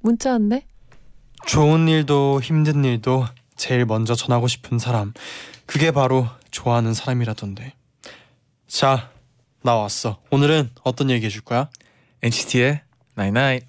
문자 왔네. 좋은 일도 힘든 일도 제일 먼저 전하고 싶은 사람 그게 바로 좋아하는 사람이라던데 자 나 왔어 오늘은 어떤 얘기 해줄 거야? NCT의 Night Night.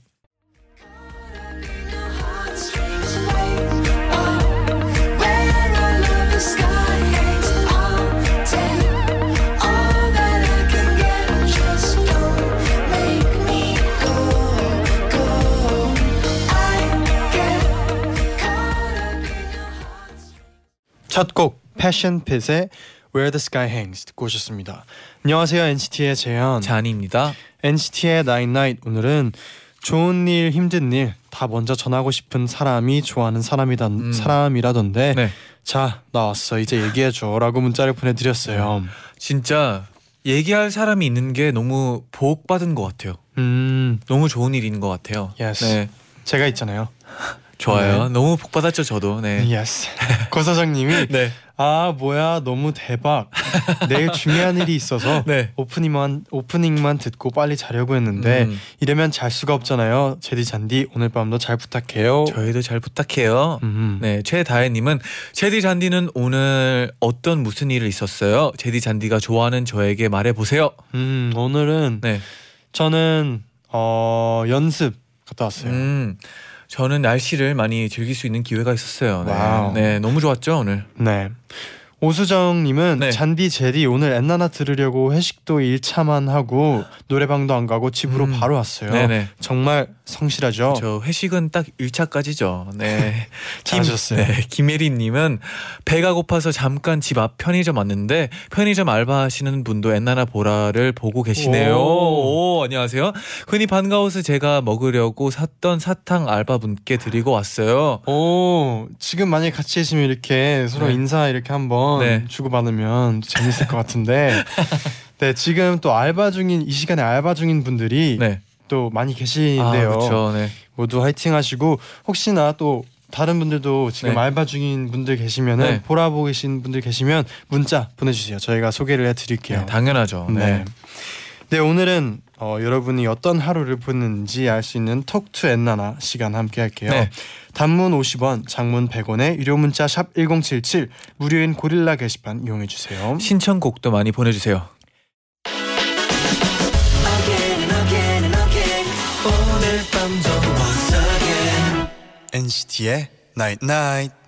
첫 곡 패션 핏의 Where the Sky Hangs 듣고 오셨습니다 안녕하세요 NCT의 재현 잔입니다. NCT의 Night Night 오늘은 좋은 일 힘든 일 다 먼저 전하고 싶은 사람이 좋아하는 사람이다 음. 사람이라던데 네. 자 나왔어 이제 얘기해줘라고 문자를 보내드렸어요 진짜 얘기할 사람이 있는 게 너무 복받은 것 같아요. 음 너무 좋은 일인 것 같아요. Yes. 네. 제가 있잖아요 좋아요. 네. 너무 복 받았죠, 저도. 네. Yes 고 사장님이 네. 아 뭐야 너무 대박 내일 중요한 일이 있어서 네. 오프닝만 오프닝만 듣고 빨리 자려고 했는데 음, 이러면 잘 수가 없잖아요 제디 잔디 오늘 밤도 잘 부탁해요 저희도 잘 부탁해요. 음. 네, 최다혜님은 제디 잔디는 오늘 어떤 무슨 일을 있었어요? 제디 잔디가 좋아하는 저에게 말해 보세요. 음 오늘은 네, 저는 어 연습 갔다 왔어요 음, 저는 날씨를 많이 즐길 수 있는 기회가 있었어요. 네. 네 너무 좋았죠 오늘. 네 오수정님은 네. 잔디 제디 오늘 엔나나 들으려고 회식도 1차만 하고 노래방도 안 가고 집으로 음. 바로 왔어요 네네. 정말 성실하죠 저 회식은 딱 1차까지죠. 네. 잘하셨어요. 네, 김혜리님은 배가 고파서 잠깐 집 앞 편의점 왔는데 편의점 알바하시는 분도 엔나나 보라를 보고 계시네요. 오. 오, 안녕하세요. 흔히 반가워서 제가 먹으려고 샀던 사탕 알바분께 드리고 왔어요. 오 지금 만약에 같이 계시면 이렇게 서로 네. 인사 이렇게 한번 네. 주고받으면 재밌을 것 같은데 네 지금 또 알바 중인 이 시간에 알바 중인 분들이 네. 또 많이 아, 계시는데요 그렇죠. 네. 모두 화이팅 하시고 혹시나 또 다른 분들도 지금 네. 알바 중인 분들 계시면은 네. 보라보고 계신 분들 계시면 문자 보내주세요 저희가 소개를 해드릴게요 네, 당연하죠. 네. 네. 네 오늘은 어, 여러분이 어떤 하루를 보냈는지 알 수 있는 톡투 엔나나 시간 함께 할게요. 네. 단문 50원, 장문 100원에 유료 문자 샵 #1077 무료인 고릴라 게시판 이용해 주세요. 신청곡도 많이 보내 주세요. Once again NCT의 Night Night.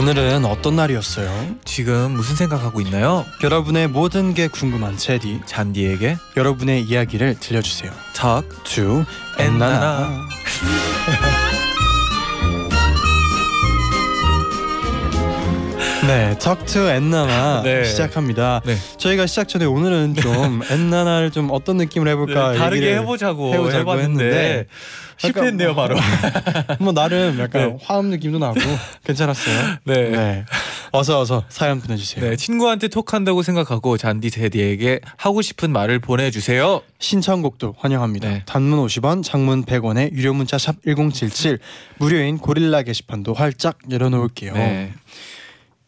오늘은 어떤 날이었어요? 지금 무슨 생각하고 있나요? 여러분의 모든 게 궁금한 제디 잔디에게 여러분의 이야기를 들려주세요. 탁투 엔나나. 네, 턱투 엔나나 네. 시작합니다. 네. 저희가 시작 전에 오늘은 좀 엔나나를 좀 어떤 느낌으로 해볼까 네, 다르게 해보자고, 해보자고 했는데 실패했네요 바로. 뭐 나름 약간 네. 화음 느낌도 나고 괜찮았어요. 네. 네, 어서 어서 사연 보내주세요. 네, 친구한테 톡한다고 생각하고 잔디 제디에게 하고 싶은 말을 보내주세요. 신청곡도 환영합니다. 네. 단문 50원, 장문 100원에 유료 문자 샵 #1077 무료인 고릴라 게시판도 활짝 열어놓을게요. 네.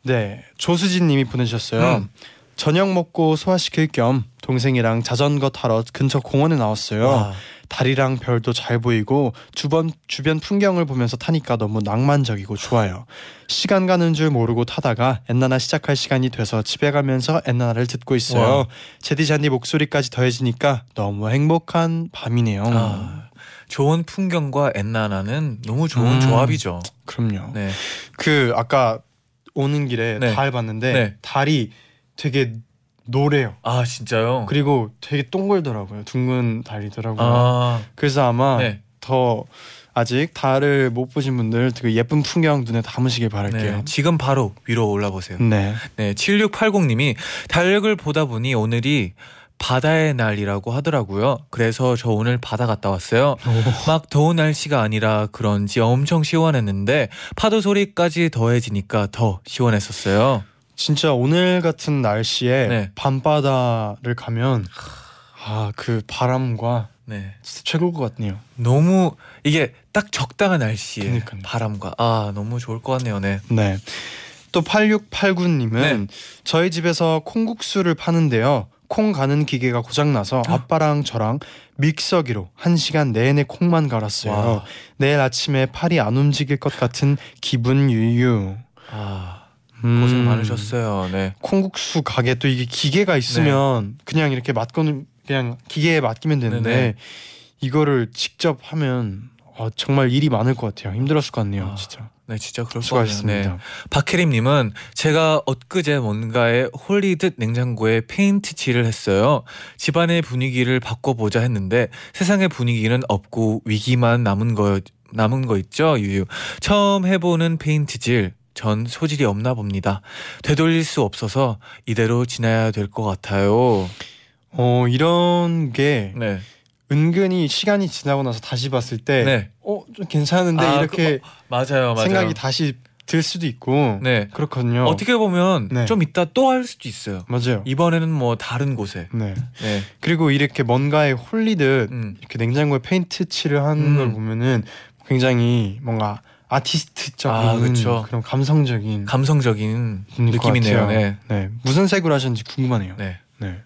네, 조수진님이 보내주셨어요. 음. 저녁 먹고 소화시킬 겸 동생이랑 자전거 타러 근처 공원에 나왔어요. 와. 달이랑 별도 잘 보이고 주변 주변 풍경을 보면서 타니까 너무 낭만적이고 좋아요. 시간 가는 줄 모르고 타다가 엔나나 시작할 시간이 돼서 집에 가면서 엔나나를 듣고 있어요. 와. 제디 잔디 목소리까지 더해지니까 너무 행복한 밤이네요. 아, 좋은 풍경과 엔나나는 너무 좋은 음. 조합이죠. 그럼요. 네. 그 아까 오는 길에 네. 달 봤는데 네. 달이 되게 노래요. 아 진짜요? 그리고 되게 동글더라고요. 둥근 달이더라고요. 아, 그래서 아마 네. 더 아직 달을 못 보신 분들 그 예쁜 풍경 눈에 담으시길 바랄게요. 네, 지금 바로 위로 올라보세요. 네. 네, 7680님이 달력을 보다 보니 오늘이 바다의 날이라고 하더라고요. 그래서 저 오늘 바다 갔다 왔어요. 막 더운 날씨가 아니라 그런지 엄청 시원했는데 파도 소리까지 더해지니까 더 시원했었어요. 진짜 오늘 같은 날씨에 네. 밤바다를 가면 아 그 바람과 네. 진짜 최고일 것 같네요. 너무 이게 딱 적당한 날씨에 그니까요. 바람과 아 너무 좋을 것 같네요. 네. 네. 또 8689님은 네. 저희 집에서 콩국수를 파는데요. 콩 가는 기계가 고장 나서 아빠랑 저랑 믹서기로 한 시간 내내 콩만 갈았어요. 와. 내일 아침에 팔이 안 움직일 것 같은 기분 유유. 아 고생 음, 많으셨어요. 네. 콩국수 가게 또 이게 기계가 있으면 그냥 이렇게 맡거는 그냥 기계에 맡기면 되는데 네네. 이거를 직접 하면 어, 정말 일이 많을 것 같아요. 힘들었을 것 같네요, 아, 진짜. 네, 진짜 그럴 것 같네요. 수고하셨습니다. 네. 박혜림님은 제가 엊그제 뭔가에 홀리듯 냉장고에 페인트 칠을 했어요. 집안의 분위기를 바꿔보자 했는데 세상의 분위기는 없고 위기만 남은 거 남은 거 있죠, 유유. 처음 해보는 페인트 칠. 전 소질이 없나 봅니다. 되돌릴 수 없어서 이대로 지나야 될 것 같아요. 어 이런 게 네. 은근히 시간이 지나고 나서 다시 봤을 때, 네. 어, 좀 괜찮은데 아, 이렇게 맞아요, 맞아요. 생각이 다시 들 수도 있고, 네. 그렇거든요. 어떻게 보면 네. 좀 이따 또 할 수도 있어요. 맞아요. 이번에는 뭐 다른 곳에. 네. 네. 그리고 이렇게 뭔가에 홀리듯 음. 이렇게 냉장고에 페인트 칠을 하는 음. 걸 보면은 굉장히 뭔가 아티스트적인 아, 그쵸. 그런 감성적인 감성적인 느낌이네요. 네. 네. 무슨 색으로 하셨는지 궁금하네요. 네. 네.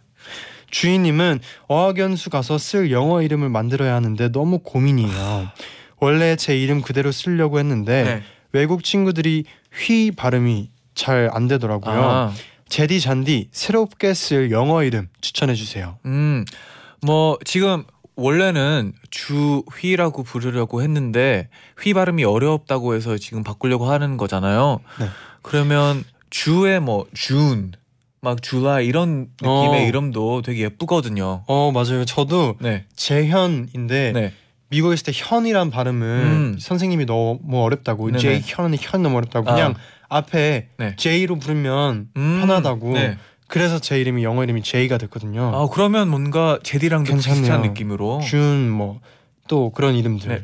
주인님은 어학연수 가서 쓸 영어 이름을 만들어야 하는데 너무 고민이에요. 원래 제 이름 그대로 쓰려고 했는데 네. 외국 친구들이 휘 발음이 잘 안 되더라고요. 아, 제디 잔디 새롭게 쓸 영어 이름 추천해 주세요. 음, 뭐 지금 원래는 주휘라고 부르려고 했는데 휘 발음이 어렵다고 해서 지금 바꾸려고 하는 거잖아요. 네. 그러면 주의 뭐 준, 막 줄라이 이런 느낌의 어. 이름도 되게 예쁘거든요. 어 맞아요. 저도 네, 재현인데 네, 미국에 있을 때 현이란 발음을 음. 선생님이 너무 어렵다고 네네. 제이 현이 현 너무 어렵다고 그냥 앞에 네. 제이로 부르면 음, 편하다고 네. 그래서 제 이름이 영어 이름이 제이가 됐거든요. 아 그러면 뭔가 제디랑도 괜찮네요. 비슷한 느낌으로. 준 뭐 또 그런 이름들 네,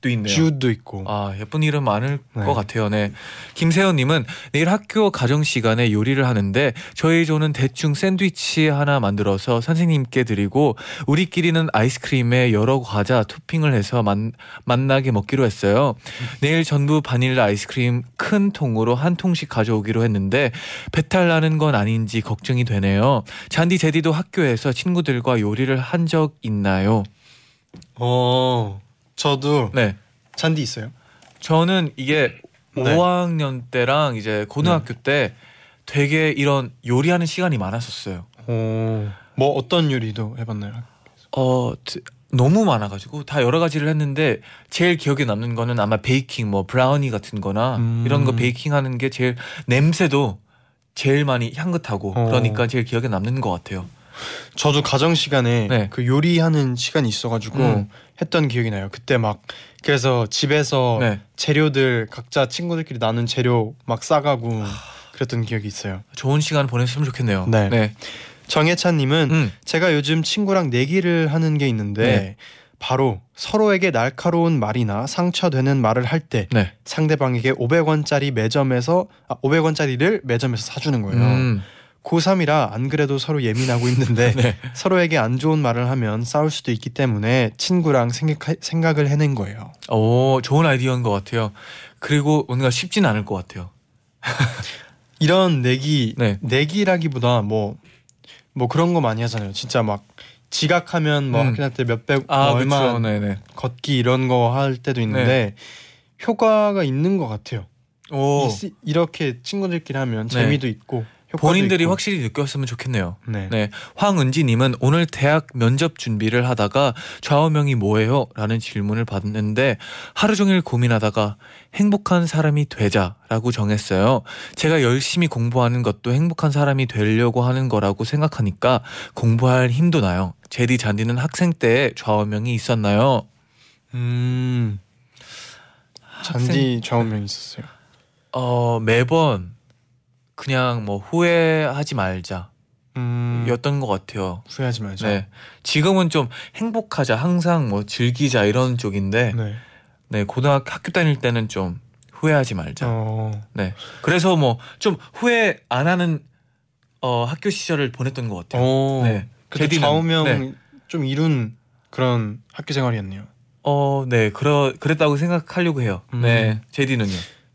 주도 있네요. 주도 있고 아 예쁜 이름 많을 네. 것 같아요. 네. 김세현님은 내일 학교 가정 시간에 요리를 하는데 저희 조는 대충 샌드위치 하나 만들어서 선생님께 드리고 우리끼리는 아이스크림에 여러 과자 토핑을 해서 만, 만나게 먹기로 했어요. 내일 전부 바닐라 아이스크림 큰 통으로 한 통씩 가져오기로 했는데 배탈 나는 건 아닌지 걱정이 되네요. 잔디 제디도 학교에서 친구들과 요리를 한 적 있나요? 어 저도 네. 잔디 있어요. 저는 이게 네. 5학년 때랑 이제 고등학교 때 되게 이런 요리하는 시간이 많았었어요. 어, 뭐 어떤 요리도 해봤나요? 어 드- 너무 많아가지고 다 여러 가지를 했는데 제일 기억에 남는 거는 아마 베이킹 뭐 브라우니 같은-거나 음. 이런 거 베이킹하는 게 제일 냄새도 제일 많이 향긋하고 어. 그러니까 제일 기억에 남는 것 같아요. 저도 가정 시간에 네. 그 요리하는 시간이 있어가지고 음. 했던 기억이 나요. 그때 막 그래서 집에서 네, 재료들 각자 친구들끼리 나눈 재료 막 싸가고 그랬던 기억이 있어요. 좋은 시간 보냈으면 좋겠네요. 네. 네. 정혜찬님은 음. 제가 요즘 친구랑 내기를 하는 게 있는데 네. 바로 서로에게 날카로운 말이나 상처되는 말을 할때 네. 상대방에게 500원짜리 매점에서 아, 500원짜리를 매점에서 사주는 거예요. 음. 고3이라 안 그래도 서로 예민하고 있는데 네. 서로에게 안 좋은 말을 하면 싸울 수도 있기 때문에 친구랑 생각, 생각 을 해낸 거예요. 오, 좋은 아이디어인 것 같아요. 그리고 뭔가 쉽진 않을 것 같아요. 이런 내기 네. 내기라기보다 뭐 뭐 그런 거 많이 하잖아요. 진짜 막 지각하면 뭐 음. 학교 때 몇백 아, 뭐 얼마 그렇죠. 네네. 걷기 이런 거 할 때도 있는데 효과가 있는 것 같아요. 오, 이, 이렇게 친구들끼리 하면 네. 재미도 있고 본인들이 있고. 확실히 느꼈으면 좋겠네요. 네. 네, 황은지님은 오늘 대학 면접 준비를 하다가 좌우명이 뭐예요? 라는 질문을 받는데 하루 종일 고민하다가 행복한 사람이 되자라고 정했어요. 제가 열심히 공부하는 것도 행복한 사람이 되려고 하는 거라고 생각하니까 공부할 힘도 나요. 제디 잔디는 학생 때 좌우명이 있었나요? 음 잔디 좌우명 있었어요. 어 매번 그냥 뭐 후회하지 말자 음, 였던 것 같아요. 후회하지 말자. 네. 지금은 좀 행복하자, 항상 뭐 즐기자 이런 쪽인데, 네. 네 고등학교 학교 다닐 때는 좀 후회하지 말자. 어, 네. 그래서 뭐 좀 후회 안 하는 어 학교 시절을 보냈던 것 같아요. 어, 네. 제디는- 좌우명 네. 좀 이룬 그런 학교 생활이었네요. 어, 네, 그러 그랬다고 생각하려고 해요. 음. 네, 제디는요.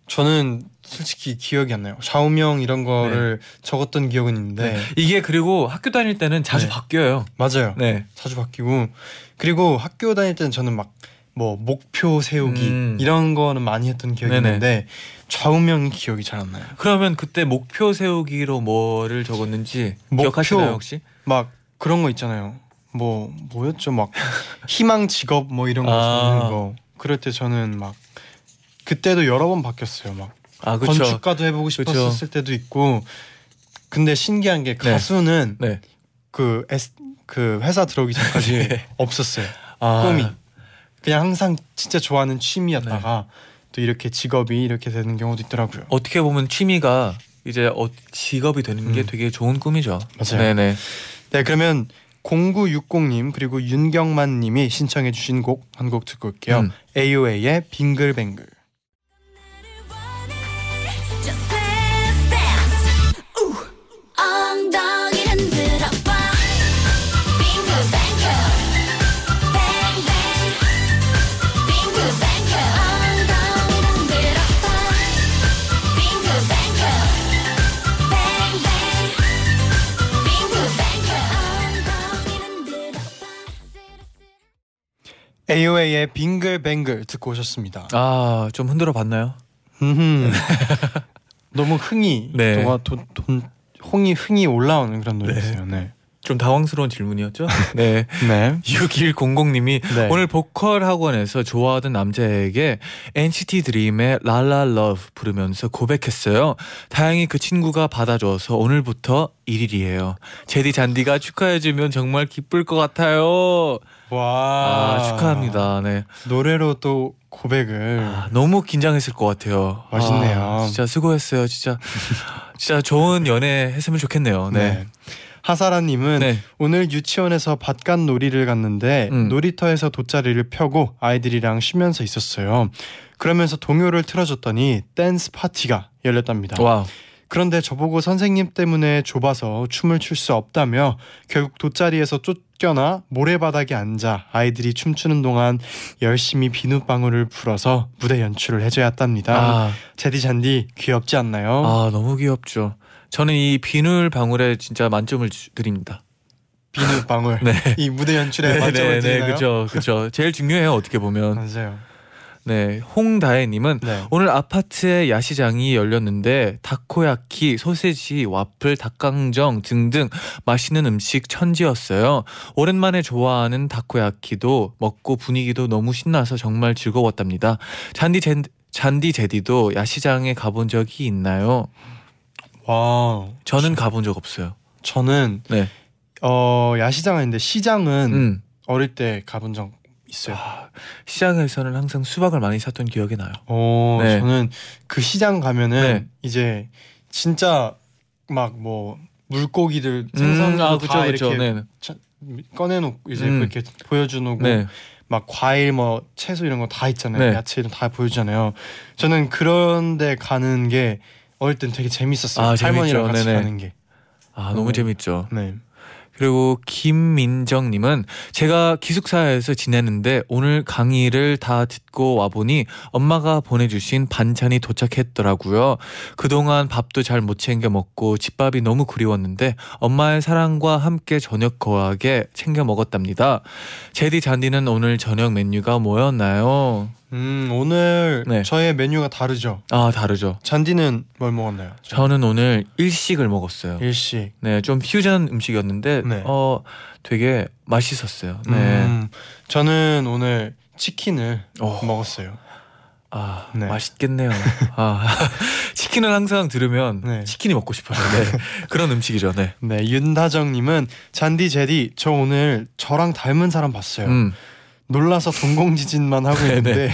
저는 솔직히 기억이 안 나요. 좌우명 이런 거를 적었던 기억은 있는데 네. 이게 그리고 학교 다닐 때는 자주 네. 바뀌어요. 맞아요. 네. 자주 바뀌고 그리고 학교 다닐 때는 저는 막 뭐 목표 세우기 음. 이런 거는 많이 했던 기억이 네네. 있는데 좌우명이 기억이 잘 안 나요. 그러면 그때 목표 세우기로 뭐를 적었는지 목표. 기억하시나요 혹시? 막 그런 거 있잖아요. 뭐 뭐였죠? 막 희망 직업 뭐 이런 거 아. 적는 거. 그럴 때 저는 막 그때도 여러 번 바뀌었어요. 막 아, 그렇죠. 건축가도 해보고 그쵸. 싶었을 때도 있고. 근데 신기한 게 가수는 네. 그, S, 그 회사 들어오기 전까지 네. 없었어요. 아, 꿈이 그냥 항상 진짜 좋아하는 취미였다가 또 이렇게 직업이 이렇게 되는 경우도 있더라고요. 어떻게 보면 취미가 이제 어, 직업이 되는 게 음. 되게 좋은 꿈이죠. 맞아요. 네네. 네 그러면 0960님 그리고 윤경만님이 신청해주신 곡 한 곡 듣고 올게요. 음. AOA의 빙글뱅글. AOA의 빙글뱅글 듣고 오셨습니다. 아, 좀 흔들어 봤나요? 음흠. 너무 흥이 네. 동화 돈, 돈 홍이 흥이 올라오는 그런 노래였어요. 네. 좀 당황스러운 질문이었죠? 네. 네. 6100님이 네. 오늘 보컬 학원에서 좋아하던 남자에게 NCT 드림의 La La Love 부르면서 고백했어요. 다행히 그 친구가 받아줘서 오늘부터 1일이에요. 제디 잔디가 축하해주면 정말 기쁠 것 같아요. 와 아, 축하합니다. 네. 노래로 또 고백을 아, 너무 긴장했을 것 같아요. 멋있네요. 아, 진짜 수고했어요. 진짜 진짜 좋은 연애 했으면 좋겠네요. 네. 네. 하사라님은 네. 오늘 유치원에서 바깥 놀이를 갔는데 음. 놀이터에서 돗자리를 펴고 아이들이랑 쉬면서 있었어요. 그러면서 동요를 틀어줬더니 댄스 파티가 열렸답니다. wow. 그런데 저보고 선생님 때문에 좁아서 춤을 출 수 없다며 결국 돗자리에서 쫓겨나 모래바닥에 앉아 아이들이 춤추는 동안 열심히 비눗방울을 불어서 무대 연출을 해줘야 했답니다. 아, 제디 잔디 귀엽지 않나요? 아 너무 귀엽죠. 저는 이 비늘 방울에 진짜 만점을 주- 드립니다. 비눗방울 네. 이 무대 연출에 만점을 드리나요? 그렇죠, 그렇죠. 제일 중요해요. 어떻게 보면. 맞아요. 네, 홍다혜님은 네. 오늘 아파트에 야시장이 열렸는데 다코야키, 소세지, 와플, 닭강정 등등 맛있는 음식 천지였어요. 오랜만에 좋아하는 다코야키도 먹고 분위기도 너무 신나서 정말 즐거웠답니다. 잔디 젠, 잔디 제디도 야시장에 가본 적이 있나요? 와, 저는 가본 적 없어요. 저는 네. 어 야시장 아닌데 시장은 음. 어릴 때 가본 적 있어요. 아, 시장에서는 항상 수박을 많이 샀던 기억이 나요. 어, 네. 저는 그 시장 가면은 네. 이제 진짜 막 뭐 물고기들 생선도 아, 다 그쵸. 이렇게 네. 차- 꺼내놓고 이제 음. 그렇게 보여주고 네. 막 과일 뭐 채소 이런 거 다 있잖아요. 네. 야채 이런 거다 보여주잖아요. 저는 그런데 가는 게 어릴 땐 되게 재밌었어요. 아, 할머니랑 재밌죠. 같이 네네. 가는 게. 아, 너무 음. 재밌죠. 네. 그리고 김민정님은 제가 기숙사에서 지내는데 오늘 강의를 다 듣고 와보니 엄마가 보내주신 반찬이 도착했더라고요. 그동안 밥도 잘 못 챙겨 먹고 집밥이 너무 그리웠는데 엄마의 사랑과 함께 저녁 거하게 챙겨 먹었답니다. 제디 잔디는 오늘 저녁 메뉴가 뭐였나요? 음 오늘 네. 저의 메뉴가 다르죠. 아 다르죠. 잔디는 뭘 먹었나요? 저는 오늘 일식을 먹었어요. 일식. 네, 좀 퓨전 음식이었는데 네. 어 되게 맛있었어요. 네. 음, 저는 오늘 치킨을 어. 먹었어요. 아 네. 맛있겠네요. 아 치킨을 항상 들으면 네. 치킨이 먹고 싶어요. 네. 그런 음식이죠. 네. 네, 윤다정님은 잔디 제디 저 오늘 저랑 닮은 사람 봤어요. 음. 놀라서 동공지진만 하고 네네. 있는데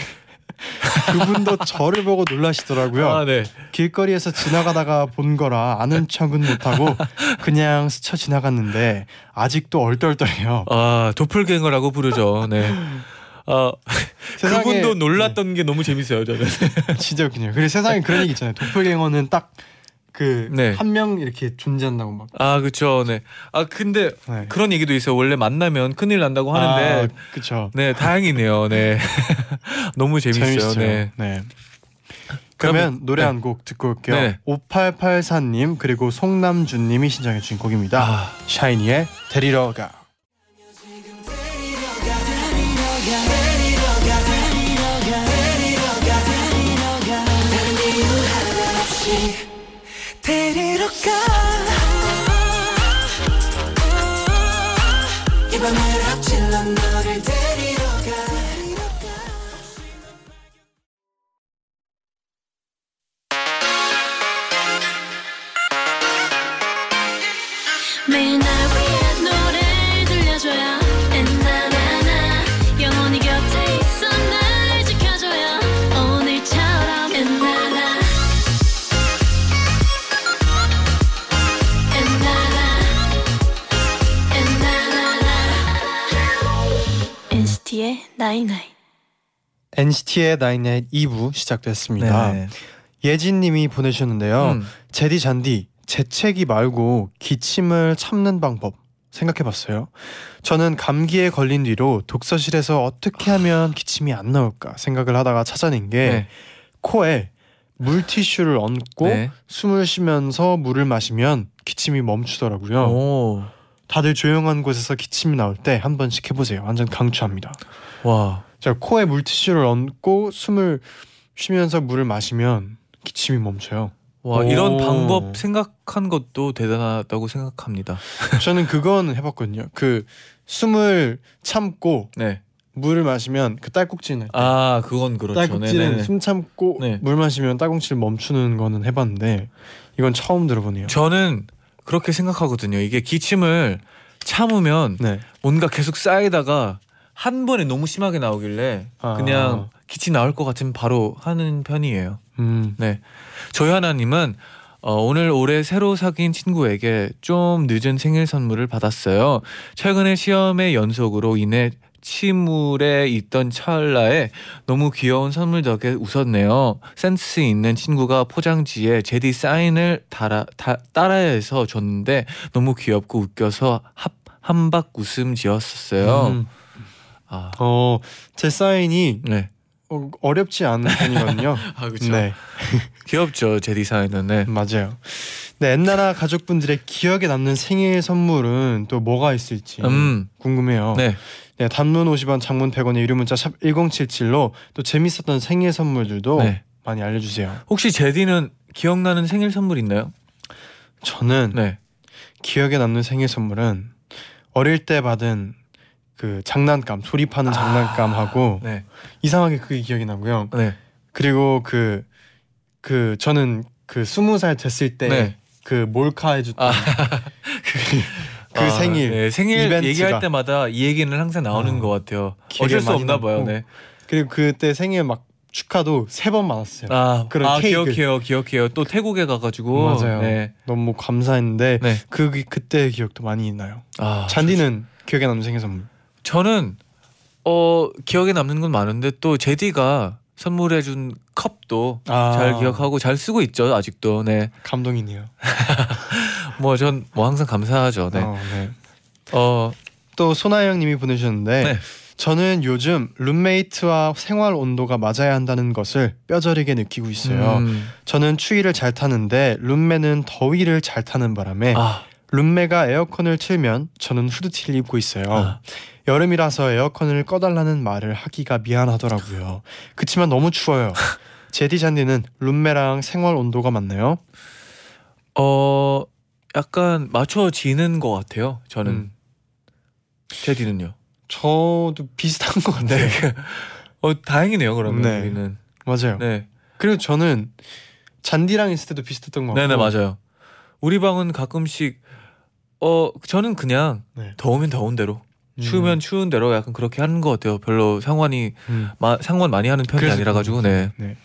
그분도 저를 보고 놀라시더라고요. 아, 네. 길거리에서 지나가다가 본 거라 아는 척은 못하고 그냥 스쳐 지나갔는데 아직도 얼떨떨해요. 아, 도플갱어라고 부르죠. 네. 아, 세상에- 그분도 놀랐던 게 너무 재밌어요, 저는. 진짜 웃기네요. 그리고 세상에 그런 얘기 있잖아요. 도플갱어는 딱 그한명 네. 이렇게 존재한다고 막. 아, 그쵸. 네. 아, 근데 네. 그런 얘기도 있어요. 원래 만나면 큰일 난다고 하는데. 아, 그쵸. 네, 다행이네요. 네. 너무 재밌어요. 재밌죠. 네. 네. 그러면 노래 네. 한곡 듣고 올게요. 네. 5884님 그리고 송남준님이 신청해 주신 곡입니다. 아. 샤이니의 데리러 가. NCT의 나인나잇 2부 시작됐습니다. 네. 예진님이 보내주셨는데요. 음. 제디 잔디 재채기 말고 기침을 참는 방법 생각해봤어요. 저는 감기에 걸린 뒤로 독서실에서 어떻게 하면 기침이 안 나올까 생각을 하다가 찾아낸 게 네. 코에 물티슈를 얹고 네. 숨을 쉬면서 물을 마시면 기침이 멈추더라고요. 오. 다들 조용한 곳에서 기침이 나올 때 한 번씩 해보세요. 완전 강추합니다. 와. 자 코에 물티슈를 얹고 숨을 쉬면서 물을 마시면 기침이 멈춰요. 와, 오. 이런 방법 생각한 것도 대단하다고 생각합니다. 저는 그건 해봤거든요. 그 숨을 참고 네. 물을 마시면 그 딸꾹질을 아, 그건 그렇죠. 딸꾹질은 네네. 숨 참고 네. 물 마시면 딸꾹질 멈추는 거는 해봤는데 이건 처음 들어보네요. 저는 그렇게 생각하거든요. 이게 기침을 참으면 네. 뭔가 계속 쌓이다가 한 번에 너무 심하게 나오길래 아. 그냥 기침 나올 것 같으면 바로 하는 편이에요. 음. 네. 조현아님은 어, 오늘 올해 새로 사귄 친구에게 좀 늦은 생일 선물을 받았어요. 최근에 시험의 연속으로 인해 침울에 있던 찰나에 너무 귀여운 선물 덕에 웃었네요. 센스 있는 친구가 포장지에 제디 사인을 달아, 다, 따라해서 줬는데 너무 귀엽고 웃겨서 합, 한박 웃음 지었었어요. 음. 아, 어, 제 사인이 네. 어, 어렵지 않은 편이거든요. 아, 그렇죠. 네, 귀엽죠, 제디 사인은. 네. 맞아요. 네, 엔나나 가족분들의 기억에 남는 생일 선물은 또 뭐가 있을지 음, 궁금해요. 네. 네. 단문 50원, 장문 100원의 유료 문자 샵 1077로 또 재밌었던 생일 선물들도 네. 많이 알려 주세요. 혹시 제디는 기억나는 생일 선물 있나요? 저는 네. 기억에 남는 생일 선물은 어릴 때 받은 그 장난감, 조립하는 아, 장난감하고 네. 이상하게 그게 기억이 나고요. 네. 그리고 그그 저는 그 스무 살 됐을 때 네. 그 몰카 해줬던 아. 그 아, 생일 네, 생일 이벤트가. 얘기할 때마다 이 얘기는 항상 나오는 어, 것 같아요. 어쩔 수 없나 봐요. 네. 그리고 그때 생일 막 축하도 세 번 받았어요. 아, 그런 아 케이크. 기억해요, 기억해요. 또 태국에 가가지고 맞아요. 네. 너무 감사했는데 네. 그 그때 기억도 많이 나요. 아, 잔디는 기억에 남는 생일 선물. 저는 어 기억에 남는 건 많은데 또 제디가 선물해준 컵도 아. 잘 기억하고 잘 쓰고 있죠 아직도. 네. 감동이네요. 뭐 전뭐 항상 감사하죠. 네. 어, 네. 어또 소나영님이 보내주셨는데 네. 저는 요즘 룸메이트와 생활 온도가 맞아야 한다는 것을 뼈저리게 느끼고 있어요. 음, 저는 추위를 잘 타는데 룸메는 더위를 잘 타는 바람에 아, 룸메가 에어컨을 틀면 저는 후드티를 입고 있어요. 아. 여름이라서 에어컨을 꺼달라는 말을 하기가 미안하더라고요. 그치만 너무 추워요. 제디 잔디는 룸메랑 생활 온도가 맞나요? 어 약간 맞춰지는 것 같아요. 저는 음. 제디는요. 저도 비슷한 것 같아요. 어 다행이네요. 그러면 네. 우리는. 맞아요. 네. 그리고 저는 잔디랑 있을 때도 비슷했던 것 같고. 네네 맞아요. 우리 방은 가끔씩 어 저는 그냥 네. 더우면 더운 대로 추우면 추운 대로 약간 그렇게 하는 것 같아요. 별로 상관이 음. 마, 상관 많이 하는 편이 아니라 가지고 네. 네.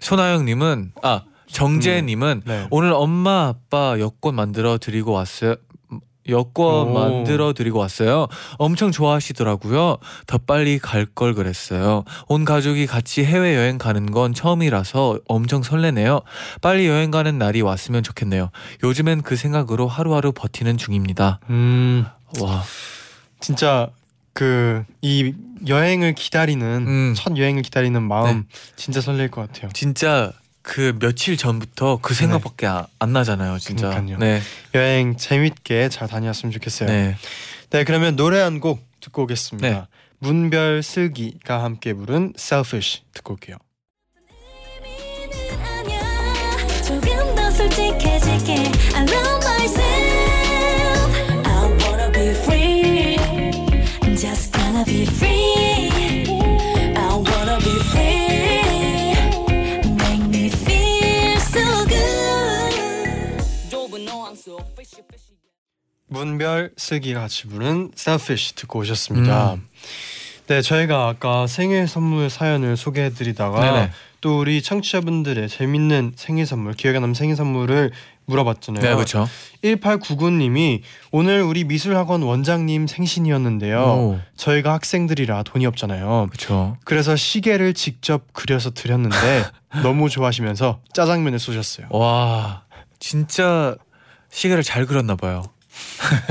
손아영님은 아 정재님은 네. 오늘 엄마 아빠 여권 만들어 드리고 왔어요. 여권 오. 만들어 드리고 왔어요. 엄청 좋아하시더라고요. 더 빨리 갈 걸 그랬어요. 온 가족이 같이 해외 여행 가는 건 처음이라서 엄청 설레네요. 빨리 여행 가는 날이 왔으면 좋겠네요. 요즘엔 그 생각으로 하루하루 버티는 중입니다. 음. 와, 진짜 그 이 여행을 기다리는 음. 첫 여행을 기다리는 마음 네. 진짜 설렐 것 같아요. 진짜 그 며칠 전부터 그 생각밖에 아- 안 나잖아요, 진짜. 그러니까요. 네, 여행 재밌게 잘 다녀왔으면 좋겠어요. 네, 네. 그러면 노래 한 곡 듣고 오겠습니다. 네. 문별 슬기가 함께 부른 Selfish 듣고 올게요. 조금 더 솔직해질게 I love just gonna be free I wanna be free Make me feel so good 문별 슬기가 같이 부른 Selfish 듣고 오셨습니다. 음. 네, 저희가 아까 생일 선물 사연을 소개해드리다가 네네. 또 우리 청취자분들의 재밌는 생일 선물, 기억에 남는 생일 선물을 물어봤잖아요. 네, 그렇죠. 1899님이 오늘 우리 미술학원 원장님 생신이었는데요. 오, 저희가 학생들이라 돈이 없잖아요. 그렇죠. 그래서 시계를 직접 그려서 드렸는데 너무 좋아하시면서 짜장면을 쏘셨어요. 와, 진짜 시계를 잘 그렸나 봐요.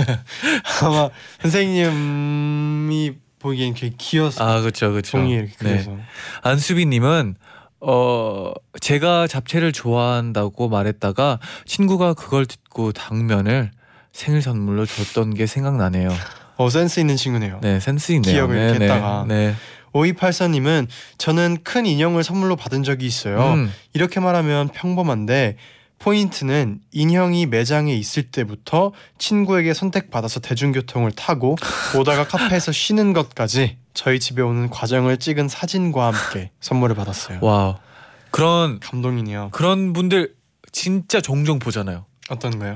아마 선생님이 보기엔 되게 귀여서 아, 그렇죠, 그렇죠. 종이에 이렇게 네. 그려서 안수빈님은 어 제가 잡채를 좋아한다고 말했다가 친구가 그걸 듣고 당면을 생일 선물로 줬던 게 생각나네요. 어 센스 있는 친구네요. 네, 센스 있네요. 기억을 네, 이렇게 네, 했다가. 네. 5284님은 저는 큰 인형을 선물로 받은 적이 있어요. 음, 이렇게 말하면 평범한데 포인트는 인형이 매장에 있을 때부터 친구에게 선택받아서 대중교통을 타고 오다가 카페에서 쉬는 것까지 저희 집에 오는 과정을 찍은 사진과 함께 선물을 받았어요. wow. 그런 감동이네요. 그런 분들 진짜 종종 보잖아요. 어떤 거요?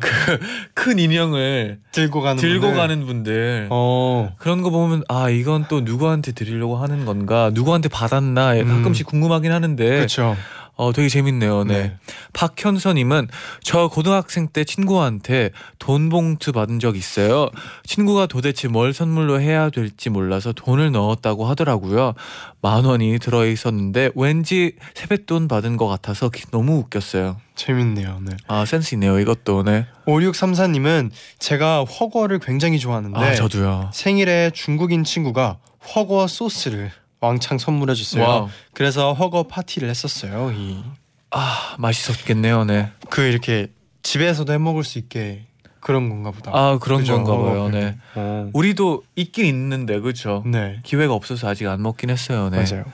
큰 인형을 들고 가는 들고 분들? 가는 분들. 어. 그런 거 보면 아 이건 또 누구한테 드리려고 하는 건가 누구한테 받았나 음. 가끔씩 궁금하긴 하는데 그렇죠. 어 되게 재밌네요. 네. 네. 박현서님은 저 고등학생 때 친구한테 돈 봉투 받은 적 있어요. 친구가 도대체 뭘 선물로 해야 될지 몰라서 돈을 넣었다고 하더라고요. 만 원이 들어 있었는데 왠지 세뱃돈 받은 것 같아서 기- 너무 웃겼어요. 재밌네요. 네. 아 센스 있네요. 이것도 네. 5634님은 제가 훠궈를 굉장히 좋아하는데 아 저도요. 생일에 중국인 친구가 훠궈 소스를 왕창 선물해 줬어요. wow. 그래서 훠궈 파티를 했었어요. 이. 아 맛있었겠네요. 네. 그 이렇게 집에서도 해 먹을 수 있게 그런 건가 보다. 아 그런 그죠? 건가 봐요. 어, 네. 어. 우리도 있긴 있는데 그렇죠. 네. 기회가 없어서 아직 안 먹긴 했어요. 네. 맞아요.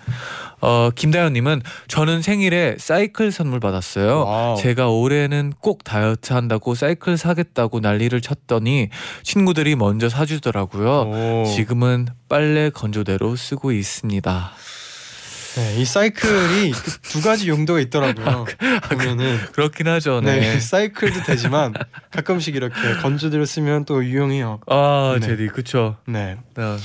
어 김다현님은 저는 생일에 사이클 선물 받았어요. wow. 제가 올해는 꼭 다이어트 한다고 사이클 사겠다고 난리를 쳤더니 친구들이 먼저 사주더라고요. 오. 지금은 빨래 건조대로 쓰고 있습니다. 네, 이 사이클이 그두 가지 용도가 있더라고요. 보면은 그렇긴 하죠. 네. 네. 사이클도 되지만 가끔씩 이렇게 건조대로 쓰면 또 유용해요. 아 네. 제디 그쵸. 네. 네.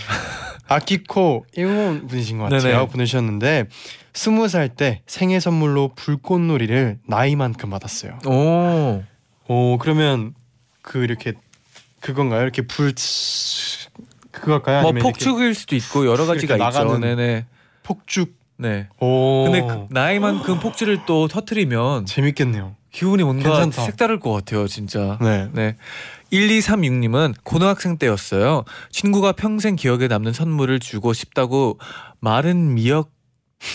아키코 일본 분이신 것 같아요. 네네. 보내주셨는데 스무 살 때 생일 선물로 불꽃놀이를 나이만큼 받았어요. 오. 오 그러면 그 이렇게 그건가요? 이렇게 불 치- 그걸까요? 뭐 폭죽일 수도 있고 여러 가지가 있죠. 나가는- 네네. 폭죽. 네. 오 근데 그 나이만큼 폭주를 또 터트리면 재밌겠네요. 기분이 뭔가 괜찮다. 색다를 것 같아요, 진짜. 네. 네. 1236님은 고등학생 때였어요. 친구가 평생 기억에 남는 선물을 주고 싶다고 마른 미역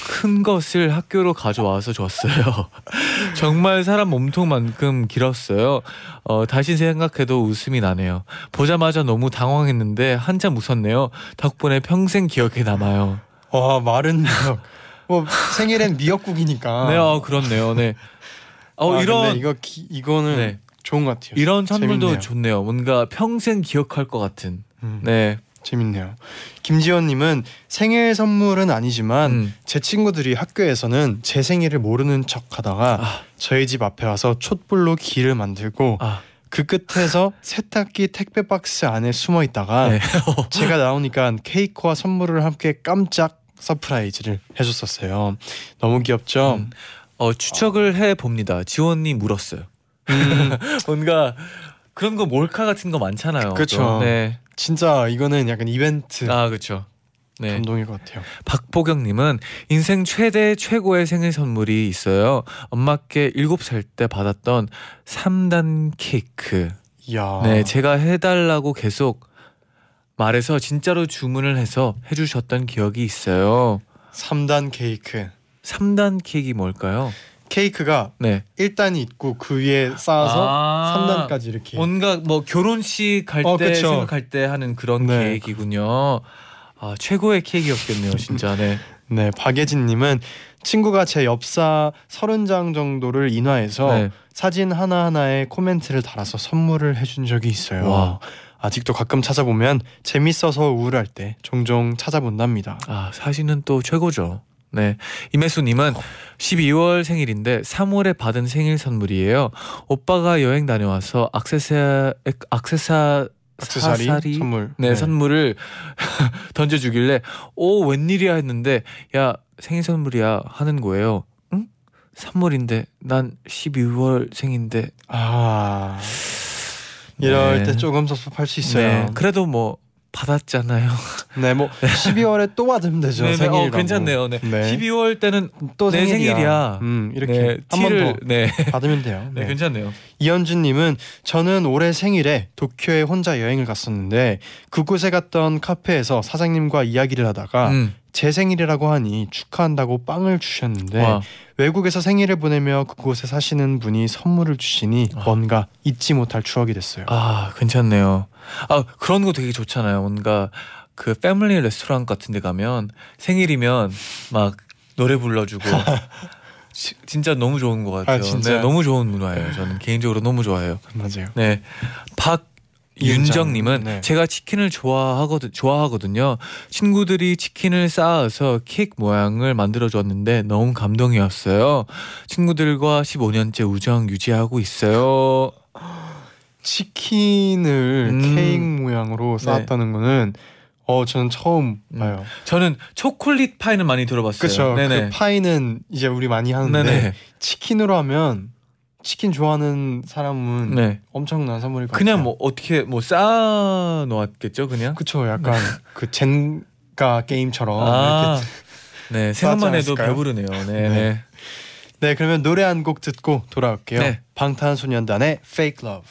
큰 것을 학교로 가져와서 줬어요. 정말 사람 몸통만큼 길었어요. 어, 다시 생각해도 웃음이 나네요. 보자마자 너무 당황했는데 한참 웃었네요. 덕분에 평생 기억에 남아요. 와 마른 미역. 뭐 생일엔 미역국이니까. 네, 어, 그렇네요. 네. 어, 아, 이런 이거 기, 이거는 네. 좋은 것 같아요. 이런 선물도 재밌네요. 좋네요. 뭔가 평생 기억할 것 같은. 음, 네. 재밌네요. 김지원님은 생일 선물은 아니지만 음. 제 친구들이 학교에서는 제 생일을 모르는 척하다가 아. 저희 집 앞에 와서 촛불로 길을 만들고 아, 그 끝에서 세탁기 택배 박스 안에 숨어 있다가 네. 제가 나오니까 케이크와 선물을 함께 깜짝 surprise를 해줬었어요. 너무 귀엽죠? 음. 어, 추측을 해 봅니다. 지원이 물었어요. 음, 뭔가 그런 거 몰카 같은 거 많잖아요. 또. 네. 진짜 이거는 약간 이벤트 아 그렇죠. 네. 감동일 것 같아요. 박보경님은 인생 최대 최고의 생일 선물이 있어요. 엄마께 7살 때 받았던 3단 케이크. 이야. 네, 제가 해달라고 계속 말해서 진짜로 주문을 해서 해주셨던 기억이 있어요. 3단 케이크. 3단 케이크 뭘까요? 케이크가 네. 1단이 있고 그 위에 쌓아서 아. 3단까지 이렇게. 뭔가 뭐 결혼식 갈때 어. 생각할 때 하는 그런 네. 케이크군요. 아 최고의 케이크였겠네요, 진짜. 네. 네, 박예진 님은 친구가 제 엽사 30장 정도를 인화해서 네. 사진 하나하나에 코멘트를 달아서 선물을 해준 적이 있어요. 와. 아직도 가끔 찾아보면 재밌어서 우울할 때 종종 찾아본답니다. 아 사진은 또 최고죠. 네 임혜수님은 12월 생일인데 3월에 받은 생일 선물이에요. 오빠가 여행 다녀와서 악세사 악세사 액세서리 사사리? 선물. 네, 선물을 던져주길래 오 웬일이야 했는데 야 생일 선물이야 하는 거예요. 응? 3월인데 난 12월 생인데 아 이럴 네. 때 조금 섭섭할 수 있어요. 네, 그래도 뭐 받았잖아요. 네, 뭐 12월에 또 받으면 되죠. 네, 네, 생일이라고. 어, 괜찮네요. 네. 네. 12월 때는 또 내 생일이야. 생일이야. 음, 이렇게 네, 한번 티를 더 네. 받으면 돼요. 네, 네. 괜찮네요. 이현준 님은 저는 올해 생일에 도쿄에 혼자 여행을 갔었는데 그곳에 갔던 카페에서 사장님과 이야기를 하다가 음. 제 생일이라고 하니 축하한다고 빵을 주셨는데 와. 외국에서 생일을 보내며 그곳에 사시는 분이 선물을 주시니 아. 뭔가 잊지 못할 추억이 됐어요. 아, 괜찮네요. 아, 그런 거 되게 좋잖아요. 뭔가 그 패밀리 레스토랑 같은 데 가면 생일이면 막 노래 불러주고 지- 진짜 너무 좋은 것 같아요. 아? 네, 너무 좋은 문화예요. 저는 개인적으로 너무 좋아해요. 맞아요. 네. 박 윤정님은 네. 제가 치킨을 좋아하거든 좋아하거든요. 친구들이 치킨을 쌓아서 케이크 모양을 만들어 줬는데 너무 감동이었어요. 친구들과 15년째 우정 유지하고 있어요. 치킨을 음. 케이크 모양으로 쌓았다는 거는 어 저는 처음 음. 봐요. 저는 초콜릿 파이는 많이 들어봤어요. 그렇죠. 네네. 그 파이는 이제 우리 많이 하는데 네네. 치킨으로 하면 치킨 좋아하는 사람은 네. 엄청난 선물일 것 그냥 같아요. 뭐 어떻게 뭐 쌓아 놓았겠죠, 그냥. 그쵸 약간 그 젠가 게임처럼 아. 이렇게 네, 생각만 해도 않았을까요? 배부르네요. 네, 네. 네. 네 그러면 노래 한 곡 듣고 돌아올게요 네. 방탄소년단의 Fake Love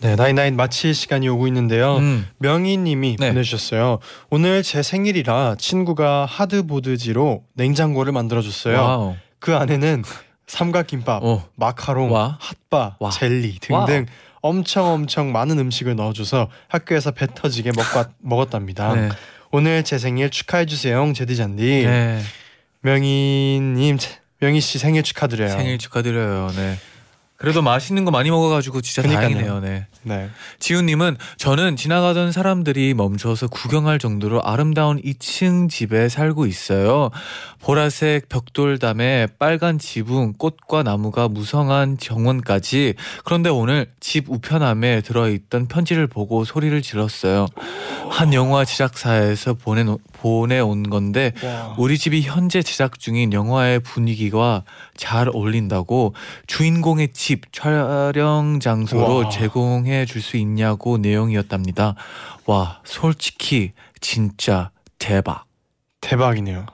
네 나인나인 마칠 시간이 오고 있는데요 음. 명희님이 네. 보내주셨어요 오늘 제 생일이라 친구가 하드보드지로 냉장고를 만들어줬어요 wow. 그 안에는 삼각김밥 어. 마카롱, 와. 핫바, 와. 젤리 등등 엄청 엄청 많은 음식을 넣어줘서 학교에서 배 터지게 먹, 먹었답니다. 네. 오늘 제 생일 축하해 주세요, 제디잔디. 네. 명희님, 명희 씨 생일 축하드려요. 생일 축하드려요. 네. 그래도 맛있는 거 많이 먹어가지고 진짜 그니까요. 다행이네요. 네. 네. 지훈님은 저는 지나가던 사람들이 멈춰서 구경할 정도로 아름다운 2층 집에 살고 있어요. 보라색 벽돌담에 빨간 지붕, 꽃과 나무가 무성한 정원까지. 그런데 오늘 집 우편함에 들어있던 편지를 보고 소리를 질렀어요. 한 영화 제작사에서 보내놓, 보내온 건데 와. 우리 집이 현재 제작 중인 영화의 분위기와 잘 어울린다고 주인공의 집 촬영 장소로 와. 제공해 줄 수 있냐고 내용이었답니다. 와, 솔직히 진짜 대박. 대박이네요.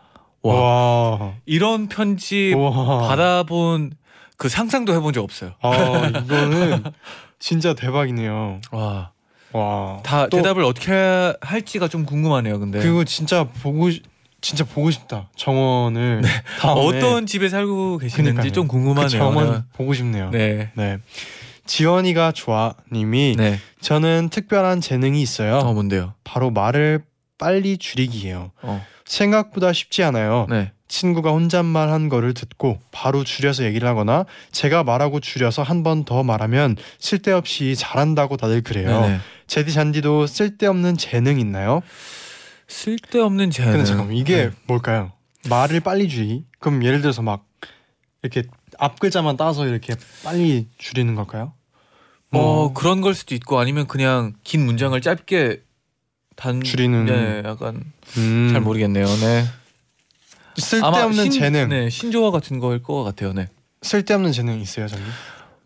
와, 와. 이런 편지 와. 받아본 그 상상도 해본 적 없어요. 아, 이거는 진짜 대박이네요. 와, 와. 다또 대답을 어떻게 할지가 좀 궁금하네요. 근데 그리고 진짜 보고 싶- 진짜 보고 싶다. 정원을 다음에 어떤 집에 살고 계시는지 그러니까요. 좀 궁금하네요. 그 정원 보고 싶네요. 네, 네. 지원이가 좋아님이 네. 저는 특별한 재능이 있어요. 어 뭔데요? 바로 말을 빨리 줄이기예요. 어. 생각보다 쉽지 않아요. 네. 친구가 혼잣말 한 거를 듣고 바로 줄여서 얘기를 하거나 제가 말하고 줄여서 한 번 더 말하면 쓸데없이 잘한다고 다들 그래요. 네네. 제디 잔디도 쓸데없는 재능 있나요? 쓸데없는 재능. 근데 잠깐만 이게 네. 뭘까요? 말을 빨리 줄이기? 그럼 예를 들어서 막 이렇게 앞 글자만 따서 이렇게 빨리 줄이는 걸까요? 어뭐 그런 걸 수도 있고 아니면 그냥 긴 문장을 짧게 단 줄이는- 네, 약간 음, 잘 모르겠네요. 네. 쓸데없는 신- 재능, 네, 신조어 같은 거일 것 같아요. 네. 쓸데없는 재능 있어요, 저는.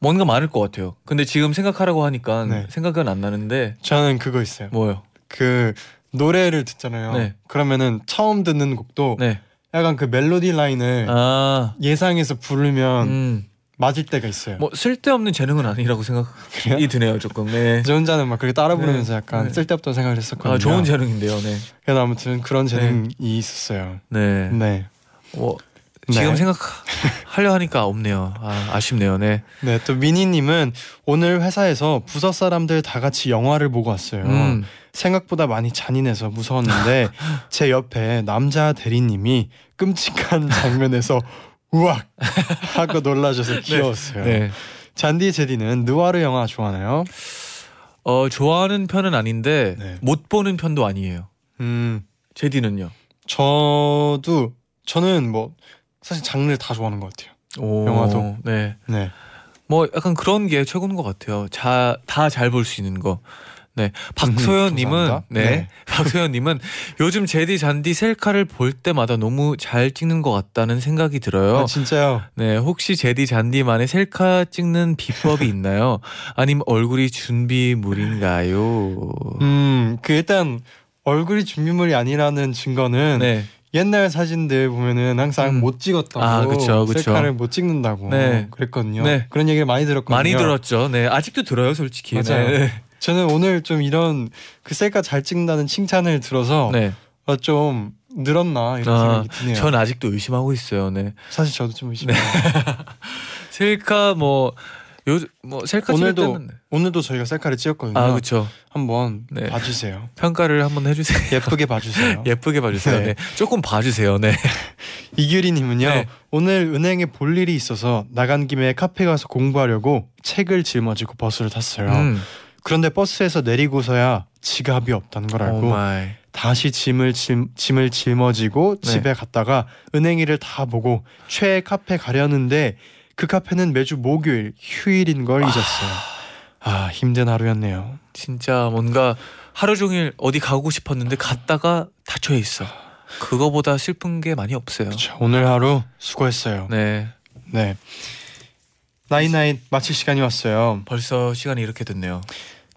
뭔가 많을 것 같아요. 근데 지금 생각하라고 하니까 네. 생각은 안 나는데 저는 그거 있어요. 뭐요? 그 노래를 듣잖아요. 네. 그러면은 처음 듣는 곡도 네. 약간 그 멜로디 라인을 아, 예상해서 부르면 음, 맞을 때가 있어요. 뭐 쓸데없는 재능은 아니라고 생각이? 드네요. 조금. 네. 저 혼자는 막 그렇게 따라 부르면서 네. 약간 네. 쓸데없다고 생각을 했었거든요. 아, 좋은 재능인데요. 네. 그래서 아무튼 그런 재능이 있었어요. 네. 네. 뭐 네. 지금 생각하려 하니까 없네요. 아, 아쉽네요. 네. 네, 또 미니님은 오늘 회사에서 부서 사람들 다 같이 영화를 보고 왔어요. 음. 생각보다 많이 잔인해서 무서웠는데 제 옆에 남자 대리님이 끔찍한 장면에서 우악 하고 놀라셔서 귀여웠어요. 네. 잔디 제디는 느와르 영화 좋아하나요? 어, 좋아하는 편은 아닌데 네. 못 보는 편도 아니에요. 음, 제디는요? 저도 저는 뭐 사실 장르 다 좋아하는 것 같아요. 오, 영화도. 네. 네, 뭐 약간 그런 게 최고인 것 같아요. 다잘 볼 수 있는 거. 네, 박소연님은 감사합니다. 네, 네. 박소연님은 요즘 제디 잔디 셀카를 볼 때마다 너무 잘 찍는 것 같다는 생각이 들어요. 아, 진짜요. 네, 혹시 제디 잔디만의 셀카 찍는 비법이 있나요? 아니면 얼굴이 준비물인가요? 음, 그 일단 얼굴이 준비물이 아니라는 증거는 네, 옛날 사진들 보면은 항상 음. 못 찍었다고 아, 그쵸, 그쵸. 셀카를 못 찍는다고 네. 그랬거든요. 네. 그런 얘기를 많이 들었거든요. 많이 들었죠. 네, 아직도 들어요, 솔직히. 맞아요. 네, 저는 오늘 좀 이런 그 셀카 잘 찍는다는 칭찬을 들어서 네. 어, 좀 늘었나 이런 아, 생각이 드네요. 전 아직도 의심하고 있어요. 네, 사실 저도 좀 의심해요. 셀카 뭐 요 뭐 셀카 오늘도 때는 오늘도 저희가 셀카를 찍었거든요. 아 그렇죠. 한번 네. 봐주세요. 평가를 한번 해주세요. 예쁘게 봐주세요. 예쁘게 봐주세요. 네. 네. 조금 봐주세요. 네. 이규리님은요 네. 오늘 은행에 볼 일이 있어서 나간 김에 카페 가서 공부하려고 책을 짊어지고 버스를 탔어요. 음. 그런데 버스에서 내리고서야 지갑이 없다는 걸 oh 알고 my. 다시 짐을 짐, 짐을 짊어지고 네. 집에 갔다가 은행 일을 다 보고 최애 카페 가려는데 그 카페는 매주 목요일 휴일인 걸 잊었어요. 아 힘든 하루였네요. 진짜 뭔가 하루 종일 어디 가고 싶었는데 갔다가 닫혀 있어. 그거보다 슬픈 게 많이 없어요. 그쵸, 오늘 하루 수고했어요. 네. 네. 나인나인 마칠 시간이 왔어요. 벌써 시간이 이렇게 됐네요.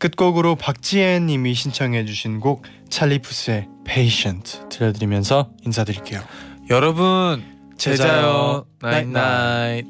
끝곡으로 박지혜 님이 신청해 주신 곡 찰리푸스의 Patient 들려드리면서 인사드릴게요. 여러분 제자요. 나잇나잇.